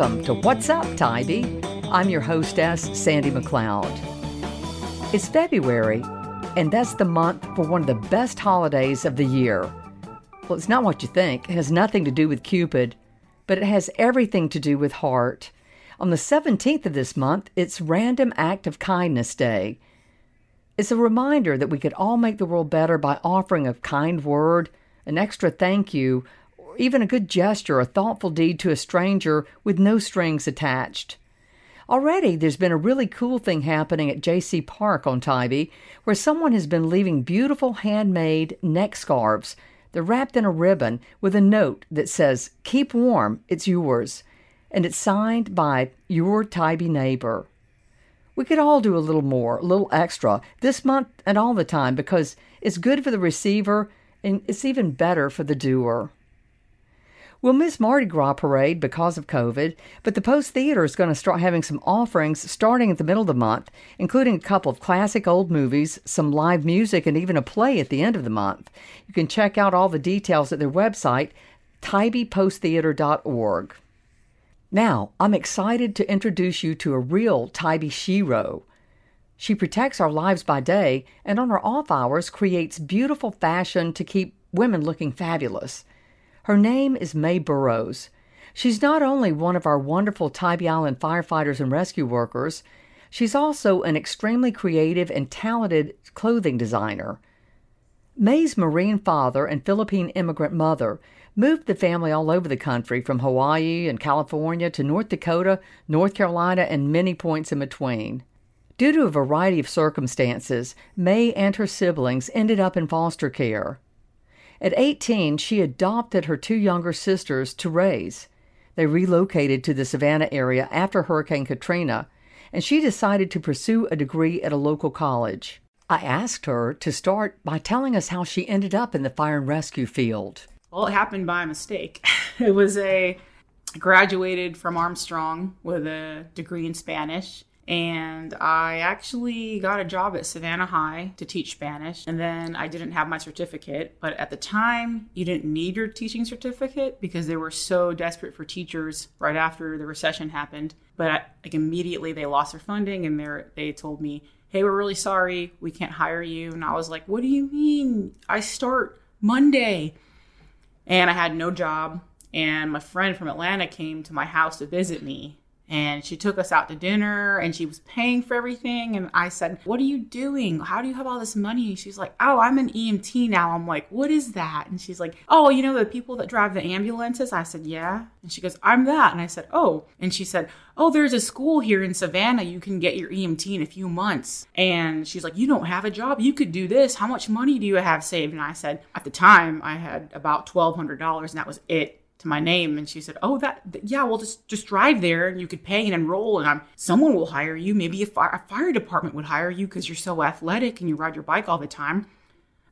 Welcome to What's Up, Tybee. I'm your hostess, Sandy McLeod. It's February, and that's the month for one of the best holidays of the year. Well, it's not what you think. It has nothing to do with Cupid, but it has everything to do with heart. On the 17th of this month, it's Random Act of Kindness Day. It's a reminder that we could all make the world better by offering a kind word, an extra thank you, even a good gesture, a thoughtful deed to a stranger with no strings attached. Already, there's been a really cool thing happening at Jaycee Park on Tybee, where someone has been leaving beautiful handmade neck scarves. They're wrapped in a ribbon with a note that says, Keep warm, it's yours. And it's signed by your Tybee neighbor. We could all do a little more, a little extra, this month and all the time because it's good for the receiver and it's even better for the doer. We'll miss Mardi Gras parade because of COVID, but the Post Theater is going to start having some offerings starting at the middle of the month, including a couple of classic old movies, some live music, and even a play at the end of the month. You can check out all the details at their website, tybeeposttheater.org. Now, I'm excited to introduce you to a real Tybee Shero. She protects our lives by day and on her off hours creates beautiful fashion to keep women looking fabulous. Her name is May Burrows. She's not only one of our wonderful Tybee Island firefighters and rescue workers, she's also an extremely creative and talented clothing designer. May's Marine father and Philippine immigrant mother moved the family all over the country from Hawaii and California to North Dakota, North Carolina, and many points in between. Due to a variety of circumstances, May and her siblings ended up in foster care. At 18, she adopted her two younger sisters to raise. They relocated to the Savannah area after Hurricane Katrina, and she decided to pursue a degree at a local college. I asked her to start by telling us how she ended up in the fire and rescue field. Well, it happened by mistake. it was a graduated from Armstrong with a degree in Spanish and I actually got a job at Savannah High to teach Spanish. And then I didn't have my certificate, but at the time, you didn't need your teaching certificate because they were so desperate for teachers right after the recession happened. But I, like immediately, they lost their funding, and they they told me, "Hey, we're really sorry, we can't hire you." And I was like, "What do you mean? I start Monday." And I had no job. And my friend from Atlanta came to my house to visit me and she took us out to dinner and she was paying for everything and i said what are you doing? How do you have all this money? She's like oh i'm an emt now. I'm like what is that? And she's like oh you know the people that drive the ambulances? I said yeah. And she goes i'm that. And i said oh. And she said oh there's a school here in savannah you can get your emt in a few months. And she's like you don't have a job? You could do this. How much money do you have saved? And i said at the time i had about $1200 and that was it to my name and she said oh that yeah well just just drive there and you could pay and enroll and I'm, someone will hire you. Maybe a a fire department would hire you because you're so athletic and you ride your bike all the time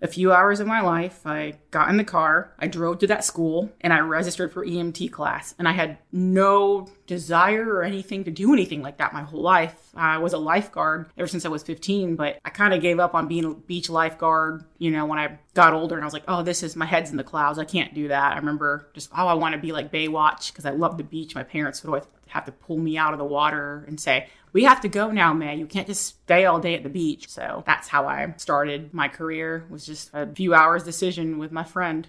a few hours of my life, I got in the car, I drove to that school, and I registered for EMT class. And I had no desire or anything to do anything like that my whole life. I was a lifeguard ever since I was 15, but I kind of gave up on being a beach lifeguard, you know, when I got older and I was like, oh, this is my head's in the clouds. I can't do that. I remember just, oh, I want to be like Baywatch because I love the beach. My parents would always have to pull me out of the water and say, we have to go now, May. You can't just stay all day at the beach. So that's how I started my career was just a few hours decision with my friend.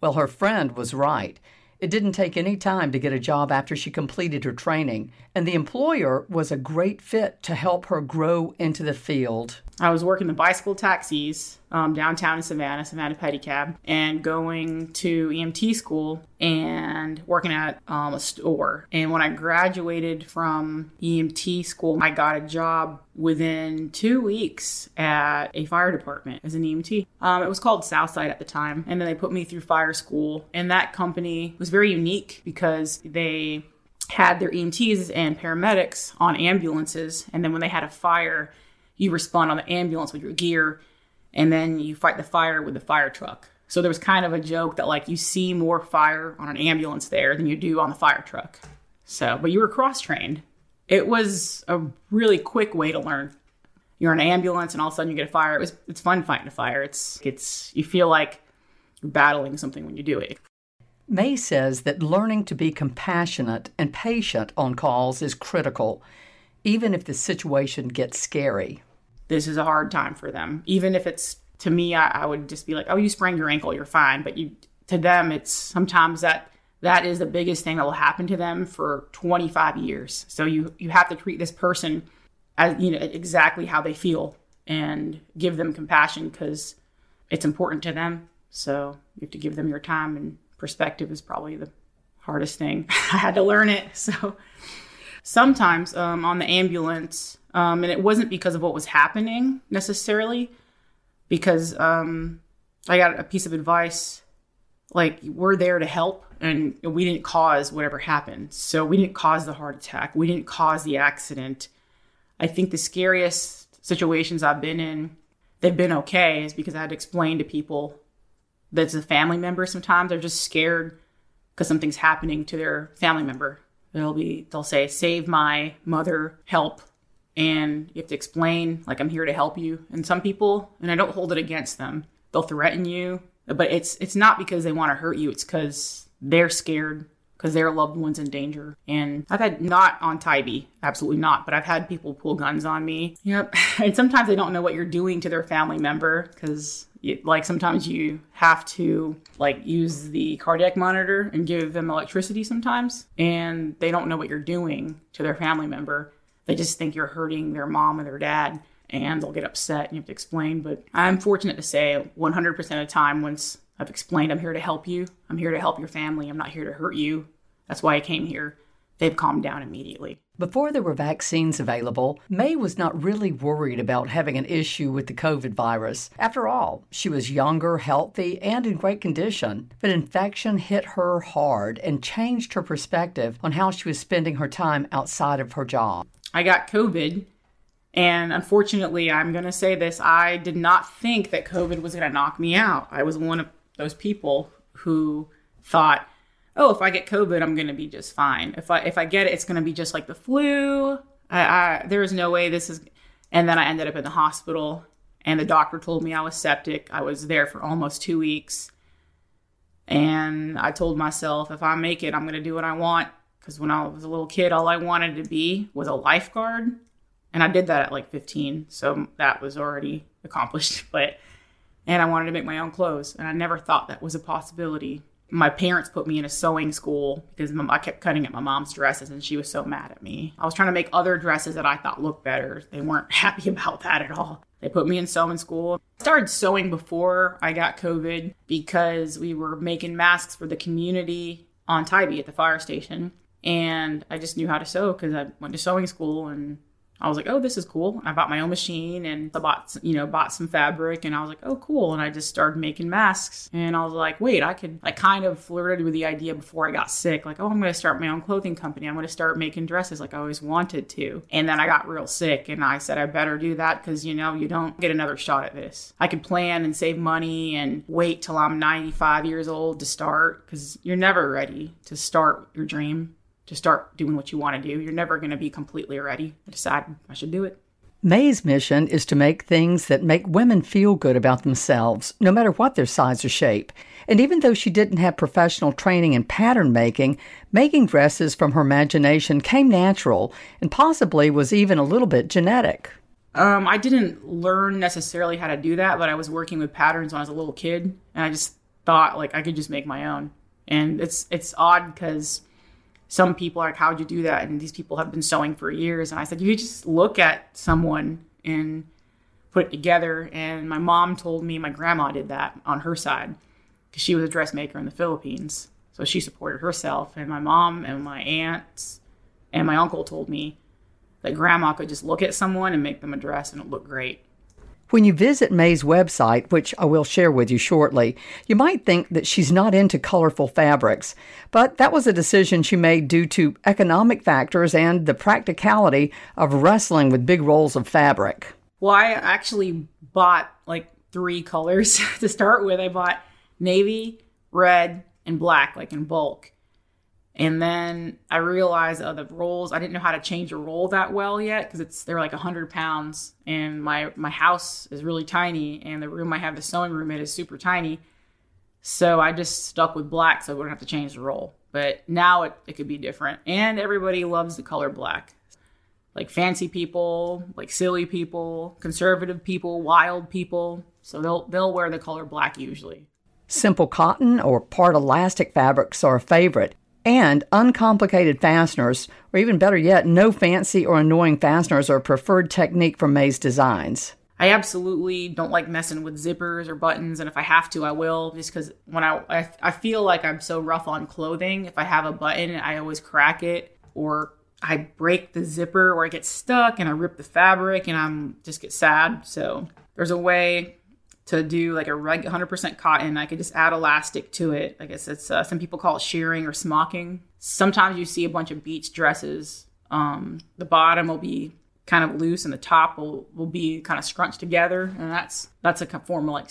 Well, her friend was right. It didn't take any time to get a job after she completed her training, and the employer was a great fit to help her grow into the field. I was working the bicycle taxis um, downtown in Savannah, Savannah Pedicab, and going to EMT school and working at um, a store. And when I graduated from EMT school, I got a job within two weeks at a fire department as an EMT. Um, it was called Southside at the time. And then they put me through fire school. And that company was very unique because they had their EMTs and paramedics on ambulances. And then when they had a fire, you respond on the ambulance with your gear, and then you fight the fire with the fire truck. So there was kind of a joke that like you see more fire on an ambulance there than you do on the fire truck. So, but you were cross trained. It was a really quick way to learn. You're in an ambulance, and all of a sudden you get a fire. It was it's fun fighting a fire. It's it's you feel like you're battling something when you do it. May says that learning to be compassionate and patient on calls is critical, even if the situation gets scary. This is a hard time for them. Even if it's to me, I, I would just be like, "Oh, you sprained your ankle, you're fine." But you, to them, it's sometimes that that is the biggest thing that will happen to them for 25 years. So you you have to treat this person as you know exactly how they feel and give them compassion because it's important to them. So you have to give them your time and perspective is probably the hardest thing. I had to learn it. So sometimes um, on the ambulance, um, and it wasn't because of what was happening necessarily, because um, I got a piece of advice like we're there to help and we didn't cause whatever happened. So we didn't cause the heart attack. We didn't cause the accident. I think the scariest situations I've been in, they've been okay, is because I had to explain to people that's a family member sometimes. They're just scared because something's happening to their family member. They'll be they'll say, save my mother, help. And you have to explain, like, I'm here to help you. And some people, and I don't hold it against them, they'll threaten you but it's it's not because they want to hurt you. It's because they're scared because their loved one's in danger. And I've had not on Tybee, absolutely not, but I've had people pull guns on me. Yep. And sometimes they don't know what you're doing to their family member because like sometimes you have to like use the cardiac monitor and give them electricity sometimes and they don't know what you're doing to their family member. They just think you're hurting their mom or their dad and they'll get upset and you have to explain. But I'm fortunate to say 100% of the time, once I've explained, I'm here to help you, I'm here to help your family, I'm not here to hurt you. That's why I came here. They've calmed down immediately. Before there were vaccines available, May was not really worried about having an issue with the COVID virus. After all, she was younger, healthy, and in great condition. But infection hit her hard and changed her perspective on how she was spending her time outside of her job. I got COVID and unfortunately, I'm going to say this I did not think that COVID was going to knock me out. I was one of those people who thought, oh, if I get COVID, I'm going to be just fine. If I if I get it, it's going to be just like the flu. I, I, there is no way this is. And then I ended up in the hospital, and the doctor told me I was septic. I was there for almost two weeks, and I told myself, if I make it, I'm going to do what I want. Because when I was a little kid, all I wanted to be was a lifeguard and I did that at like 15, so that was already accomplished. But and I wanted to make my own clothes, and I never thought that was a possibility. My parents put me in a sewing school because I kept cutting at my mom's dresses, and she was so mad at me. I was trying to make other dresses that I thought looked better. They weren't happy about that at all. They put me in sewing school. I started sewing before I got COVID because we were making masks for the community on Tybee at the fire station. And I just knew how to sew because I went to sewing school and I was like, oh, this is cool. I bought my own machine and I bought, you know, bought some fabric and I was like, oh, cool. And I just started making masks. And I was like, wait, I could, I kind of flirted with the idea before I got sick. Like, oh, I'm going to start my own clothing company. I'm going to start making dresses like I always wanted to. And then I got real sick and I said, I better do that because, you know, you don't get another shot at this. I could plan and save money and wait till I'm 95 years old to start because you're never ready to start your dream to start doing what you want to do. You're never going to be completely ready. I decided I should do it. May's mission is to make things that make women feel good about themselves, no matter what their size or shape. And even though she didn't have professional training in pattern making, making dresses from her imagination came natural and possibly was even a little bit genetic. Um, I didn't learn necessarily how to do that, but I was working with patterns when I was a little kid, and I just thought like I could just make my own. And it's it's odd because some people are like, how'd you do that? And these people have been sewing for years. And I said, you just look at someone and put it together. And my mom told me my grandma did that on her side because she was a dressmaker in the Philippines. So she supported herself. And my mom and my aunts and my uncle told me that grandma could just look at someone and make them a dress and it looked great. When you visit May's website, which I will share with you shortly, you might think that she's not into colorful fabrics, but that was a decision she made due to economic factors and the practicality of wrestling with big rolls of fabric. Well, I actually bought like three colors to start with. I bought navy, red, and black, like in bulk. And then I realized uh, the rolls, I didn't know how to change a roll that well yet because it's they're like 100 pounds. And my, my house is really tiny. And the room I have the sewing room in is super tiny. So I just stuck with black so I wouldn't have to change the roll. But now it, it could be different. And everybody loves the color black. Like fancy people, like silly people, conservative people, wild people. So they'll they'll wear the color black usually. Simple cotton or part elastic fabrics are a favorite, and uncomplicated fasteners, or even better yet, no fancy or annoying fasteners are a preferred technique for May's designs. I absolutely don't like messing with zippers or buttons, and if I have to, I will. Just because when I, I I feel like I'm so rough on clothing, if I have a button, I always crack it or I break the zipper or I get stuck and I rip the fabric and I'm just get sad. So there's a way to do like a reg 100% cotton. I could just add elastic to it. I guess it's uh, some people call it shirring or smocking. Sometimes you see a bunch of beach dresses. Um, the bottom will be kind of loose and the top will, will be kind of scrunched together and that's that's a form of like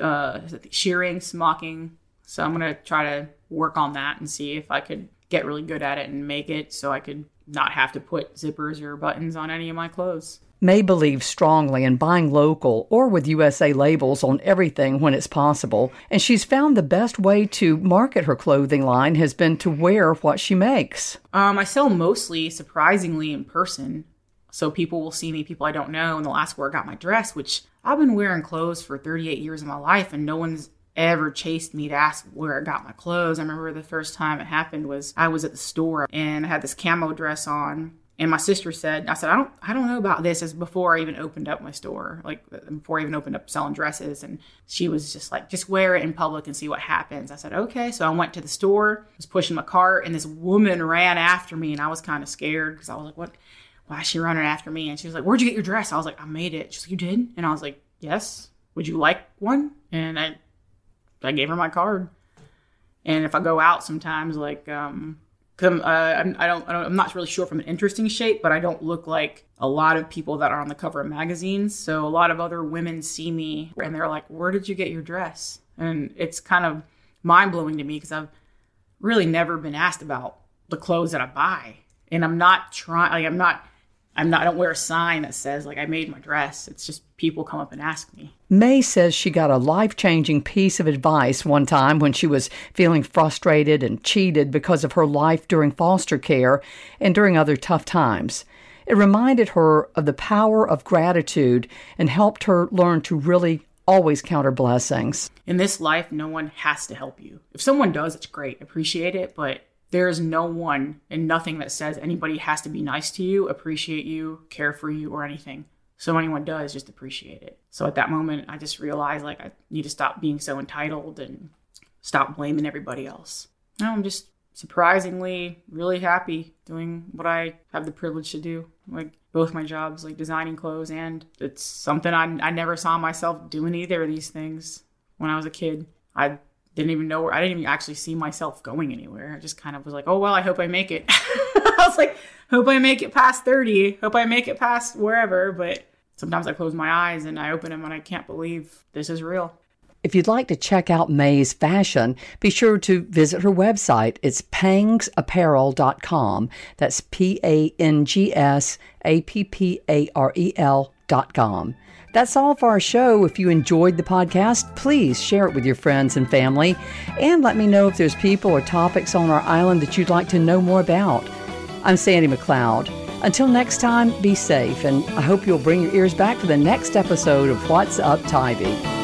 uh, shirring smocking so i'm going to try to work on that and see if i could get really good at it and make it so i could not have to put zippers or buttons on any of my clothes May believes strongly in buying local or with USA labels on everything when it's possible, and she's found the best way to market her clothing line has been to wear what she makes. Um, I sell mostly, surprisingly, in person. So people will see me, people I don't know, and they'll ask where I got my dress, which I've been wearing clothes for 38 years of my life, and no one's ever chased me to ask where I got my clothes. I remember the first time it happened was I was at the store and I had this camo dress on. And my sister said, I said, I don't, I don't know about this. As before I even opened up my store, like before I even opened up selling dresses. And she was just like, just wear it in public and see what happens. I said, okay. So I went to the store, was pushing my cart, and this woman ran after me, and I was kind of scared because I was like, what? why is she running after me? And she was like, where'd you get your dress? I was like, I made it. She's like, you did? And I was like, yes. Would you like one? And I, I gave her my card. And if I go out sometimes, like, um, come, uh, I'm, I don't, I don't, I'm not really sure from an interesting shape, but I don't look like a lot of people that are on the cover of magazines. So a lot of other women see me and they're like, where did you get your dress? And it's kind of mind blowing to me because I've really never been asked about the clothes that I buy. And I'm not trying, like, I'm not, I'm not, I don't wear a sign that says like I made my dress. It's just people come up and ask me. May says she got a life changing piece of advice one time when she was feeling frustrated and cheated because of her life during foster care and during other tough times. It reminded her of the power of gratitude and helped her learn to really always count her blessings. In this life, no one has to help you. If someone does, it's great. Appreciate it. But there is no one and nothing that says anybody has to be nice to you, appreciate you, care for you, or anything. So anyone does, just appreciate it. So at that moment, I just realized like I need to stop being so entitled and stop blaming everybody else. Now I'm just surprisingly really happy doing what I have the privilege to do. Like both my jobs, like designing clothes, and it's something I, I never saw myself doing either of these things when I was a kid. I didn't even know where I didn't even actually see myself going anywhere. I just kind of was like, oh well, I hope I make it. I was like, hope I make it past 30. Hope I make it past wherever. But sometimes I close my eyes and I open them and I can't believe this is real. If you'd like to check out May's fashion, be sure to visit her website. It's pangsapparel.com. That's P A N G S A P P A R E That's all for our show. If you enjoyed the podcast, please share it with your friends and family. And let me know if there's people or topics on our island that you'd like to know more about. I'm Sandy McLeod. Until next time, be safe, and I hope you'll bring your ears back for the next episode of What's Up Tybee.